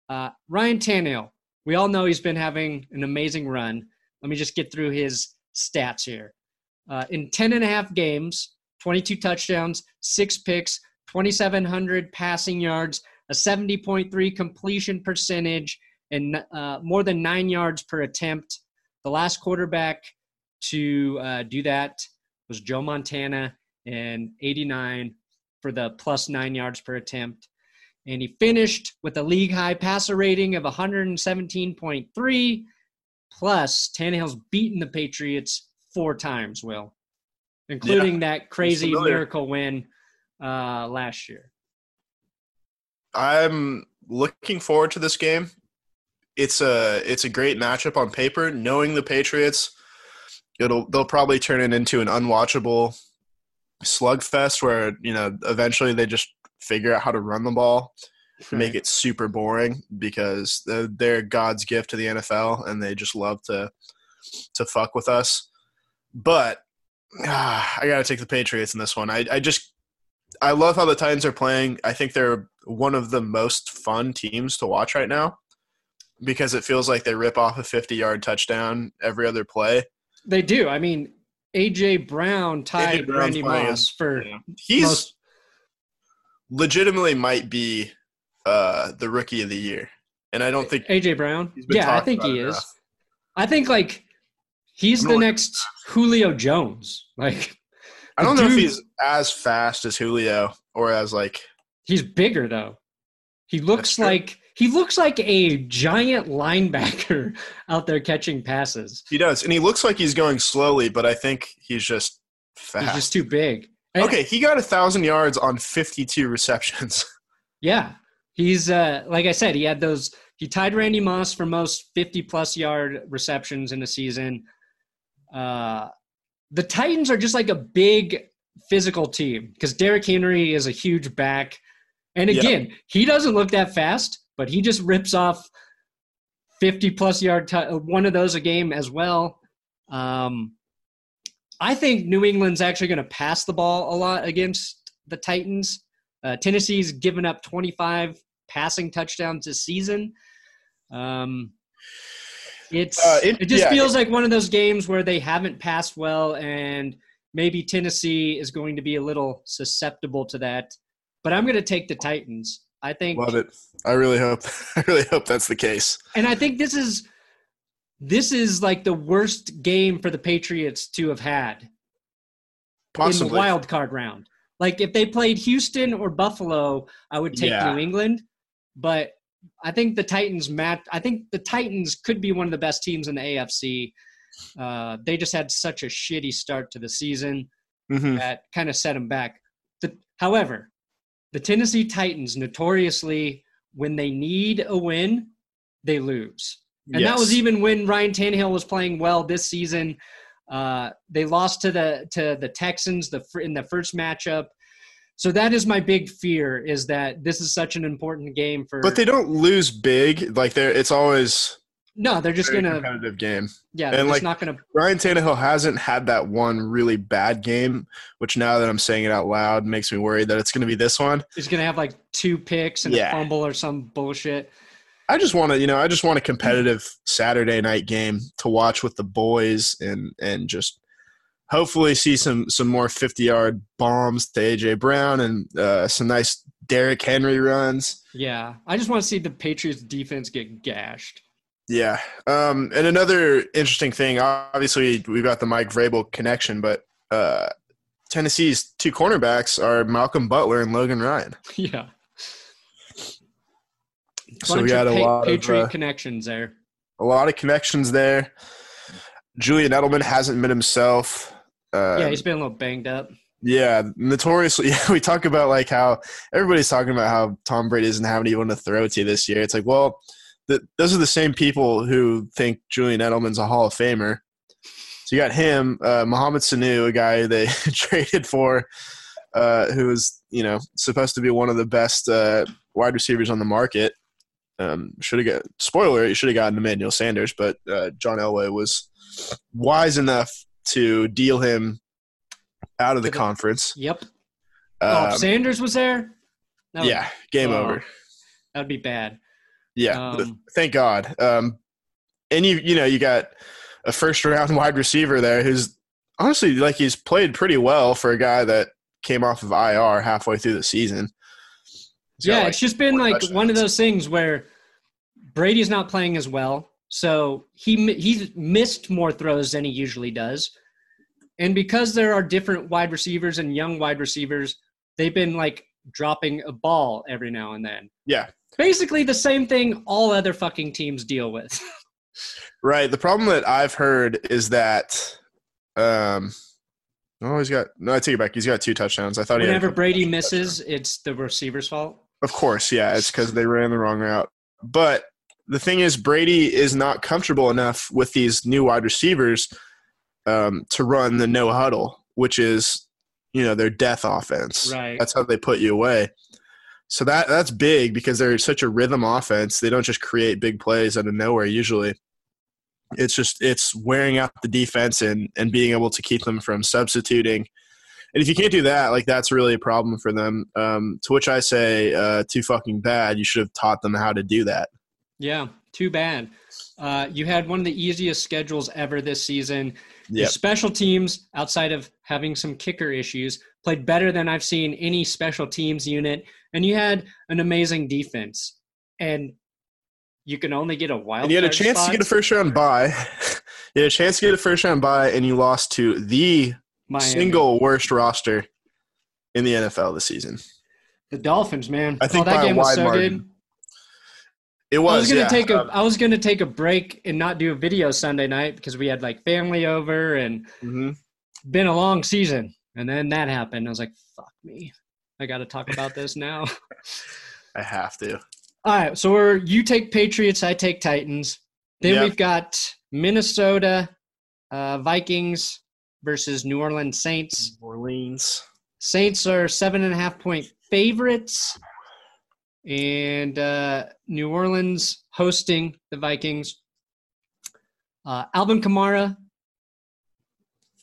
Uh, Ryan Tannehill, we all know he's been having an amazing run. Let me just get through his stats here. Uh, in 10 and a half games, 22 touchdowns, six picks, 2,700 passing yards, a 70.3 completion percentage, and uh, more than nine yards per attempt. The last quarterback to uh, do that was Joe Montana and 89 for the plus nine yards per attempt. And he finished with a league high passer rating of 117.3. Plus, Tannehill's beaten the Patriots four times, Will, including that crazy miracle win uh, last year. I'm looking forward to this game. It's a it's a great matchup on paper. Knowing the Patriots, it'll they'll probably turn it into an unwatchable slugfest where you know eventually they just figure out how to run the ball, make it super boring because they're, they're God's gift to the NFL and they just love to to fuck with us. But ah, I got to take the Patriots in this one. I, I just I love how the Titans are playing. I think they're one of the most fun teams to watch right now. because it feels like they rip off a 50 yard touchdown every other play. They do. I mean, AJ Brown tied Brown's Randy Moss for He's most. legitimately might be uh, the rookie of the year, and I don't think AJ Brown. Yeah, I think he is. enough. I think like he's the next Julio Jones. [LAUGHS] Like I don't know if he's as fast as Julio or as like he's bigger though. He looks like he looks like a giant linebacker [LAUGHS] out there catching passes. he does, and he looks like he's going slowly, but I think he's just fast. He's just too big. And- okay, he got a thousand yards on 52 receptions. [LAUGHS] Yeah. He's uh like I said, he had those he tied Randy Moss for most 50 plus yard receptions in a season. Uh the Titans are just like a big physical team because Derrick Henry is a huge back. And again, he doesn't look that fast, but he just rips off 50 plus yard t- one of those a game as well. Um I think New England's actually going to pass the ball a lot against the Titans. Uh, Tennessee's given up 25 passing touchdowns this season. Um, it's Uh, it, it- just yeah, feels like one of those games where they haven't passed well, and maybe Tennessee is going to be a little susceptible to that. But I'm going to take the Titans. I think, Love it. I really hope. [LAUGHS] I really hope that's the case. and I think this is this is like the worst game for the Patriots to have had in the Possibly. wild card round. Like if they played Houston or Buffalo, I would take Yeah. New England. But I think the Titans match. I think the Titans could be one of the best teams in the AFC. Uh, they just had such a shitty start to the season Mhm. that kind of set them back. The, however, the Tennessee Titans notoriously, when they need a win, they lose. And that was even when Ryan Tannehill was playing well this season. Uh, they lost to the to the Texans the in the first matchup. So that is my big fear is that this is such an important game for. But they don't lose big. Like they're. It's always no, they're just very gonna competitive game. yeah, they're and, just like- not gonna Ryan Tannehill hasn't had that one really bad game, which now that I'm saying it out loud makes me worried that it's going to be this one. he's gonna have like two picks and Yeah. a fumble or some bullshit. I just want to, you know, I just want a competitive Saturday night game to watch with the boys and and just hopefully see some some more 50 yard bombs to AJ Brown and uh, some nice Derrick Henry runs. Yeah, I just want to see the Patriots defense get gashed. Yeah. Um, and another interesting thing, obviously, we've got the Mike Vrabel connection, but uh, Tennessee's two cornerbacks are Malcolm Butler and Logan Ryan. [LAUGHS] yeah, So we got a Pa- lot Patriot of uh, connections there. a lot of connections there. Julian Edelman hasn't been himself. Uh, yeah, he's been a little banged up. Yeah, notoriously. [LAUGHS] Yeah, we talk about like how everybody's talking about how Tom Brady doesn't have anyone to throw to this year. It's like, well, the, those are the same people who think Julian Edelman's a Hall of Famer. So you got him, uh, Mohamed Sanu, a guy they [LAUGHS] traded for, uh, who is you know supposed to be one of the best uh, wide receivers on the market. Um, should have got spoiler. You should have gotten Emmanuel Sanders, but uh, John Elway was wise enough to deal him out of the the- conference. Yep. oh, Um, if Sanders was there. that would- yeah, game oh, over. That'd be bad. Yeah, Um, thank God. Um, and you you know you got a first round [LAUGHS] wide receiver there who's honestly like he's played pretty well for a guy that came off of IR halfway through the season. He's yeah, like, it's just been like one of those things where Brady's not playing as well, so he he's missed more throws than he usually does, and because there are different wide receivers and young wide receivers, they've been like dropping a ball every now and then. Yeah, Basically, the same thing all other fucking teams deal with. [LAUGHS] right. The problem that I've heard is that um, oh he's got no I take it back. He's got two touchdowns. I thought Whenever Brady misses, it's the receiver's fault. Of course, yeah, it's because they ran the wrong route. But the thing is, Brady is not comfortable enough with these new wide receivers um, to run the no huddle, which is, you know, their death offense. Right. That's how they put you away. So that that's big because they're such a rhythm offense. They don't just create big plays out of nowhere. Usually, it's just it's wearing out the defense and and being able to keep them from substituting. And if you can't do that, like that's really a problem for them. Um, to which I say, uh, too fucking bad. You should have taught them how to do that. Yeah, too bad. Uh, you had one of the easiest schedules ever this season. Yep. special teams, outside of having some kicker issues, played better than I've seen any special teams unit. And you had an amazing defense. And you can only get a wild And you had a chance spot. to get a first round bye. [LAUGHS] you had a chance to get a first round bye, and you lost to the Miami. single worst roster in the NFL this season. the Dolphins, man. I think oh, that by a game was wide so margin. good. It was. I was. gonna yeah. take a Um, I was gonna take a break and not do a video Sunday night because we had like family over and mhm. been a long season. And then that happened. I was like, fuck me. I gotta talk about this now. [LAUGHS] I have to. All right, so we're you take Patriots, I take Titans. Then Yep. we've got Minnesota uh, Vikings versus New Orleans Saints. New Orleans. Saints are seven and a half point favorites, and uh, New Orleans hosting the Vikings. Uh, Alvin Kamara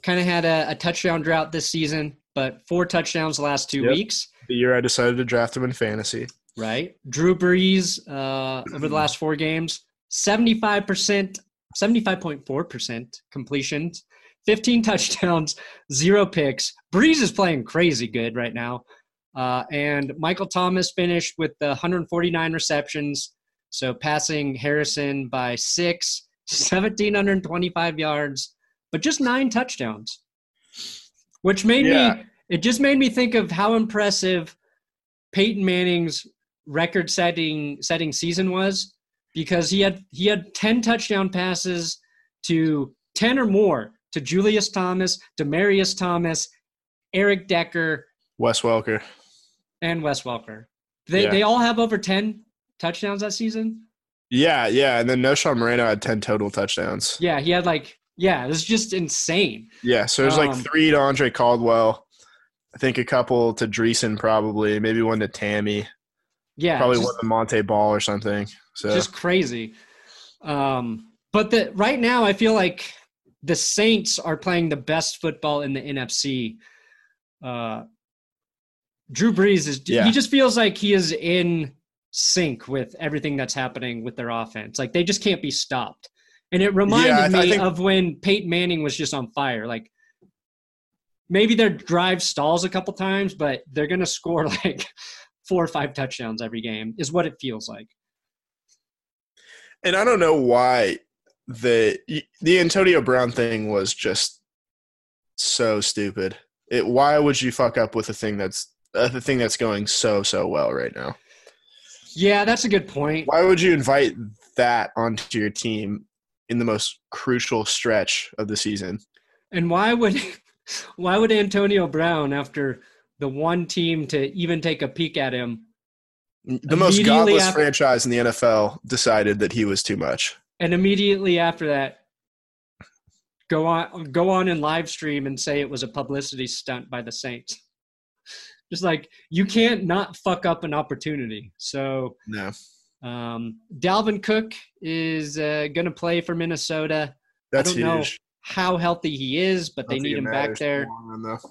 kind of had a, a touchdown drought this season, but four touchdowns the last two Yep. weeks. The year I decided to draft him in fantasy. right? Drew Brees uh, over the last four games, 75%, 75.4% completions, 15 touchdowns, zero picks. Brees is playing crazy good right now. Uh, and Michael Thomas finished with the 149 receptions, so passing Harrison by six, [LAUGHS] 1,725 yards, but just nine touchdowns, which made Yeah. me, it just made me think of how impressive Peyton Manning's record setting setting season was because he had he had 10 touchdown passes to 10 or more to Julius Thomas, Demaryius Thomas, Eric Decker, Wes Welker. And Wes Welker. They Yeah. they all have over 10 touchdowns that season. Yeah, yeah. And then Knowshon Moreno had 10 total touchdowns. Yeah, he had like yeah, it was just insane. Yeah, so there's like Um, three to Andre Caldwell. I think a couple to Dreessen, probably. Maybe one to Tamme. Yeah, probably just- one to Monte Ball or something. So just crazy. Um, but the right now, I feel like the Saints are playing the best football in the NFC. Uh, Drew Brees is Yeah. he just feels like he is in sync with everything that's happening with their offense. Like they just can't be stopped. And it reminded Yeah, th- me think- of when Peyton Manning was just on fire. Like maybe their drive stalls a couple times, but they're gonna score [LAUGHS] like four or five touchdowns every game, is what it feels like. and I don't know why the the Antonio Brown thing was just so stupid. It why would you fuck up with a thing that's uh, the thing that's going so so well right now? Yeah, that's a good point. Why would you invite that onto your team in the most crucial stretch of the season? And why would [LAUGHS] why would Antonio Brown, after the one team to even take a peek at him, The most godless after- franchise in the NFL decided that he was too much. and immediately after that, go on go on and live stream and say it was a publicity stunt by the Saints? [LAUGHS] Just like you can't not fuck up an opportunity. So No, um, Dalvin Cook is uh, going to play for Minnesota. that's don't know. How healthy he is, but they need him back there. long run, though.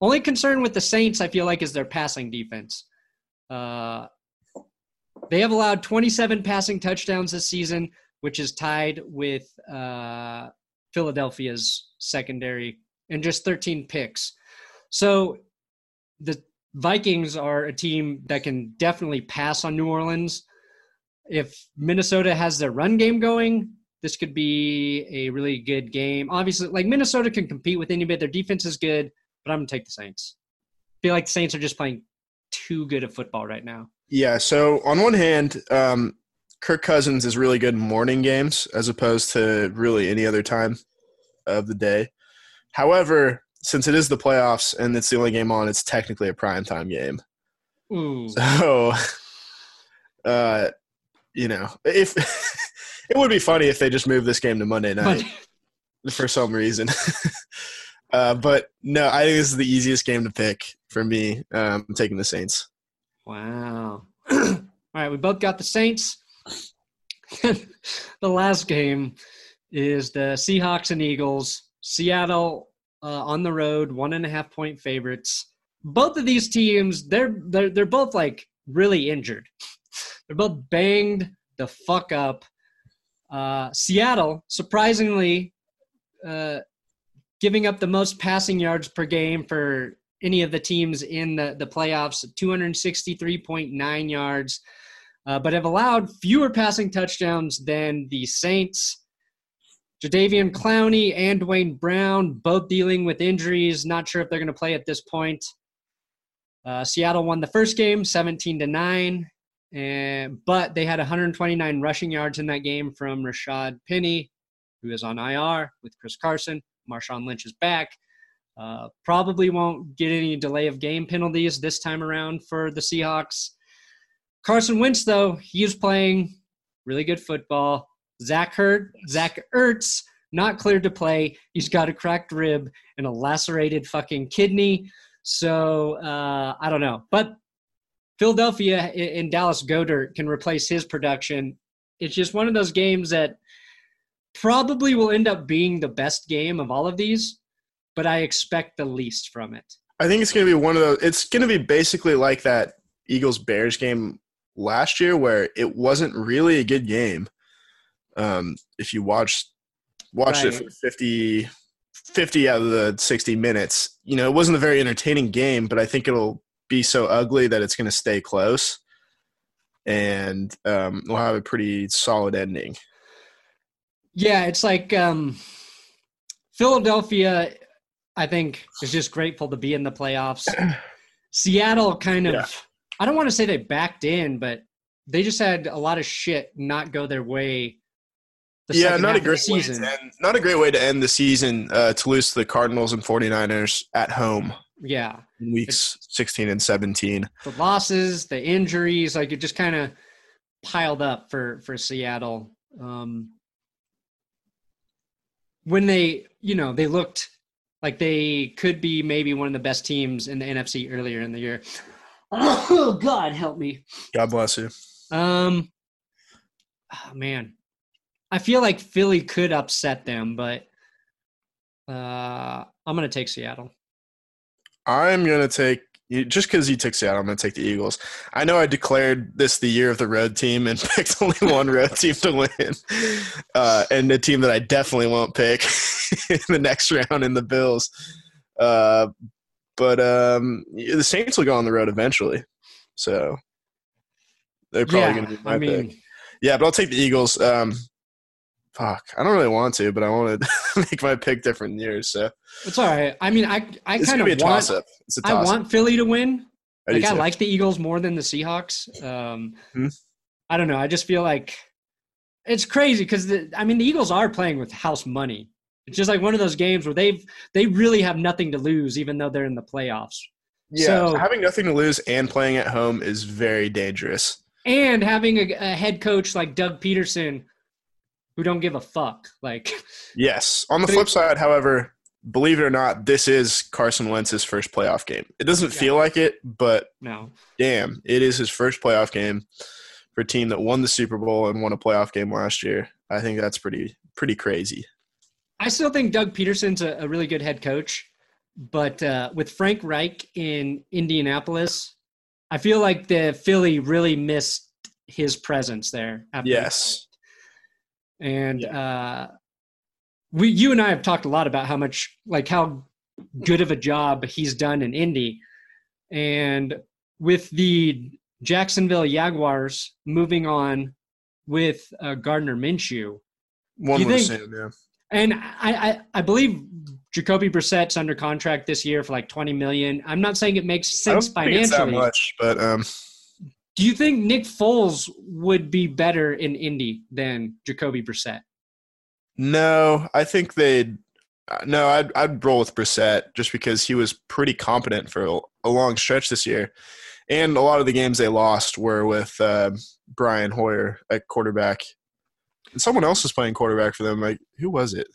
Only concern with the Saints, I feel like, is their passing defense. Uh, they have allowed 27 passing touchdowns this season, which is tied with uh, Philadelphia's secondary, and just 13 picks. So the Vikings are a team that can definitely pass on New Orleans. If Minnesota has their run game going, this could be a really good game. Obviously, like Minnesota can compete with anybody. Their defense is good but I'm gonna take the Saints. feel like the Saints are just playing too good of football right now. Yeah. So on one hand, um, Kirk Cousins is really good in morning games as opposed to really any other time of the day. However, since it is the playoffs and it's the only game on, it's technically a primetime game. Ooh, [LAUGHS] So, uh, you know, if [LAUGHS] it would be funny if they just moved this game to Monday night but [LAUGHS] for some reason. uh, but no, I think this is the easiest game to pick for me. Um, I'm taking the Saints. wow. [CLEARS THROAT] All right, we both got the Saints. the last game is the Seahawks and Eagles. Seattle uh, on the road, one and a half point favorites. Both of these teams, they're they're they're both like really injured. [LAUGHS] They're both banged. the fuck up. Uh, Seattle, surprisingly, uh, giving up the most passing yards per game for any of the teams in the, the playoffs 263.9 yards, uh, but have allowed fewer passing touchdowns than the Saints. Jadeveon Clowney and Duane Brown both dealing with injuries. Not sure if they're going to play at this point. Uh, Seattle won the first game, 17 to nine, but they had 129 rushing yards in that game from Rashad Penny, who is on IR with Chris Carson. Marshawn Lynch is back. Uh, probably won't get any delay of game penalties this time around for the Seahawks. Carson Wentz, though, he is playing really good football. Zach Hurt, Zach Ertz, not cleared to play. He's got a cracked rib and a lacerated fucking kidney. So uh, I don't know. But Philadelphia and Dallas Goedert can replace his production. It's just one of those games that probably will end up being the best game of all of these, but I expect the least from it. I think it's going to be one of those. It's going to be basically like that Eagles Bears game last year, where it wasn't really a good game. Um, if you watch watched right. it for 50, 50 out of the 60 minutes, you know, it wasn't a very entertaining game, but I think it'll be so ugly that it's going to stay close and um, we'll have a pretty solid ending. Yeah, it's like um, Philadelphia, I think, is just grateful to be in the playoffs. [CLEARS THROAT] Seattle kind of, yeah. I don't want to say they backed in, but they just had a lot of shit not go their way. Yeah, not a great season. End, not a great way to end the season uh, to lose to the Cardinals and 49ers at home. Yeah. weeks it's, 16 and 17. The losses, the injuries, like it just kind of piled up for for Seattle. Um, when they, you know, they looked like they could be maybe one of the best teams in the NFC earlier in the year. Oh [COUGHS] God, help me. God bless you. Um, oh, man, I feel like Philly could upset them, but uh, I'm gonna take Seattle. I'm gonna take just because you took Seattle, I'm going to take the Eagles. I know I declared this the year of the road team and [LAUGHS] picked only one road team to win, uh, and the team that I definitely won't pick [LAUGHS] in the next round in the Bills. Uh, but um, the Saints will go on the road eventually, so they're probably yeah, going to be my I mean, pick. Yeah, but I'll take the Eagles. Um, fuck, I don't really want to, but I want to [LAUGHS] make my pick different years. So it's all right. I mean, I I kind of want. Toss-up. It's a toss-up. I want Philly to win. I like I like the Eagles more than the Seahawks. Um, hmm? I don't know. I just feel like it's crazy because I mean the Eagles are playing with house money. It's just like one of those games where they've they really have nothing to lose, even though they're in the playoffs. Yeah, so, having nothing to lose and playing at home is very dangerous. And having a, a head coach like Doug Pederson who don't give a fuck. Like, yes. On the flip side, however, believe it or not, this is Carson Wentz's first playoff game. It doesn't yeah. feel like it, but no, damn, it is his first playoff game for a team that won the Super Bowl and won a playoff game last year. I think that's pretty pretty crazy. I still think Doug Pederson's a, a really good head coach, but uh, with Frank Reich in Indianapolis, I feel like the Philly really missed his presence there. yes. And yeah. uh, we, you and I have talked a lot about how much, like, how good of a job he's done in Indy. And with the Jacksonville Jaguars moving on with uh, Gardner Minshew, one would assume, yeah. And I, I, I believe Jacoby Brissett's under contract this year for like twenty million. I'm not saying it makes sense financially. much, but um, do you think Nick Foles would be better in Indy than Jacoby Brissett? No, I think they'd. Uh, no, I'd I'd roll with Brissett just because he was pretty competent for a, long stretch this year, and a lot of the games they lost were with uh, Brian Hoyer at quarterback, and someone else was playing quarterback for them. Like who was it?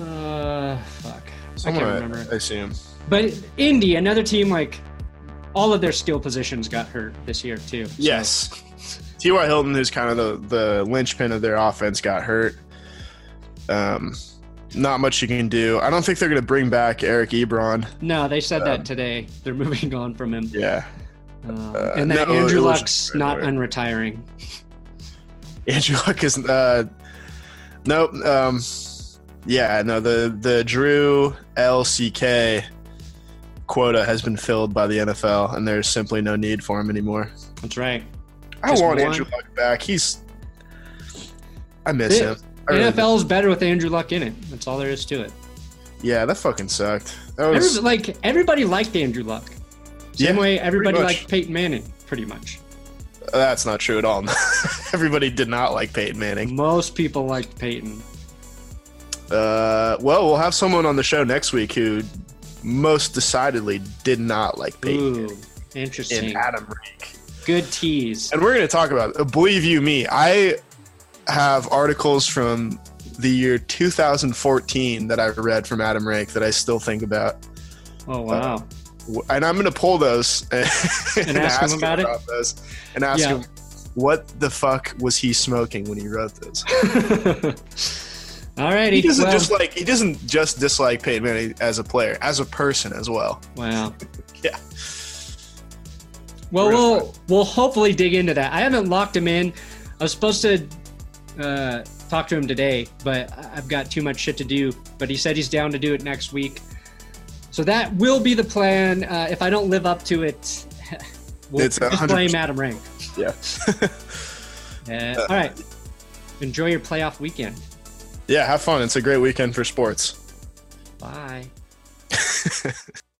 Uh, fuck. Someone I can't remember. I, I assume. But Indy, another team like all of their skill positions got hurt this year too. So. Yes. [LAUGHS] T.Y. Hilton, who's kind of the, the linchpin of their offense, got hurt. Um, not much you can do. I don't think they're going to bring back Eric Ebron. No, they said um, that today. They're [LAUGHS] moving on from him. Yeah. Um, uh, and then no, Andrew Luck's not unretiring. Andrew Luck is uh, nope. Um, yeah, no. The the Drew Lock quota has been filled by the NFL, and there's simply no need for him anymore. That's right. I Just want one. Andrew Luck back. He's. I miss The him. I really NFL is better with Andrew Luck in it. That's all there is to it. Yeah, that fucking sucked. That was Every, like everybody liked Andrew Luck. Same Yeah, way everybody liked Peyton Manning, pretty much. that's not true at all. [LAUGHS] Everybody did not like Peyton Manning. Most people liked Peyton. Uh, well, we'll have someone on the show next week who most decidedly did not like Peyton Ooh, interesting. and Adam Rank. Good tease. And we're going to talk about it. Believe you me, I have articles from the year 2014 that I read from Adam Rank that I still think about. Oh wow. Uh, and I'm going to pull those [LAUGHS] and, And ask him about it? those and ask Yeah. him what the fuck was he smoking when he wrote [LAUGHS] those. Alrighty. He doesn't well, just like he doesn't just dislike Peyton Manning as a player, as a person as well. wow. [LAUGHS] Yeah. Well, Real we'll we'll hopefully dig into that. I haven't locked him in. I was supposed to uh, talk to him today, but I've got too much shit to do. But he said he's down to do it next week. So that will be the plan. Uh, if I don't live up to it, [LAUGHS] we'll It's a just blame Adam Rank. Yeah. [LAUGHS] Uh, all right. Enjoy your playoff weekend. Yeah, have fun. It's a great weekend for sports. Bye. [LAUGHS]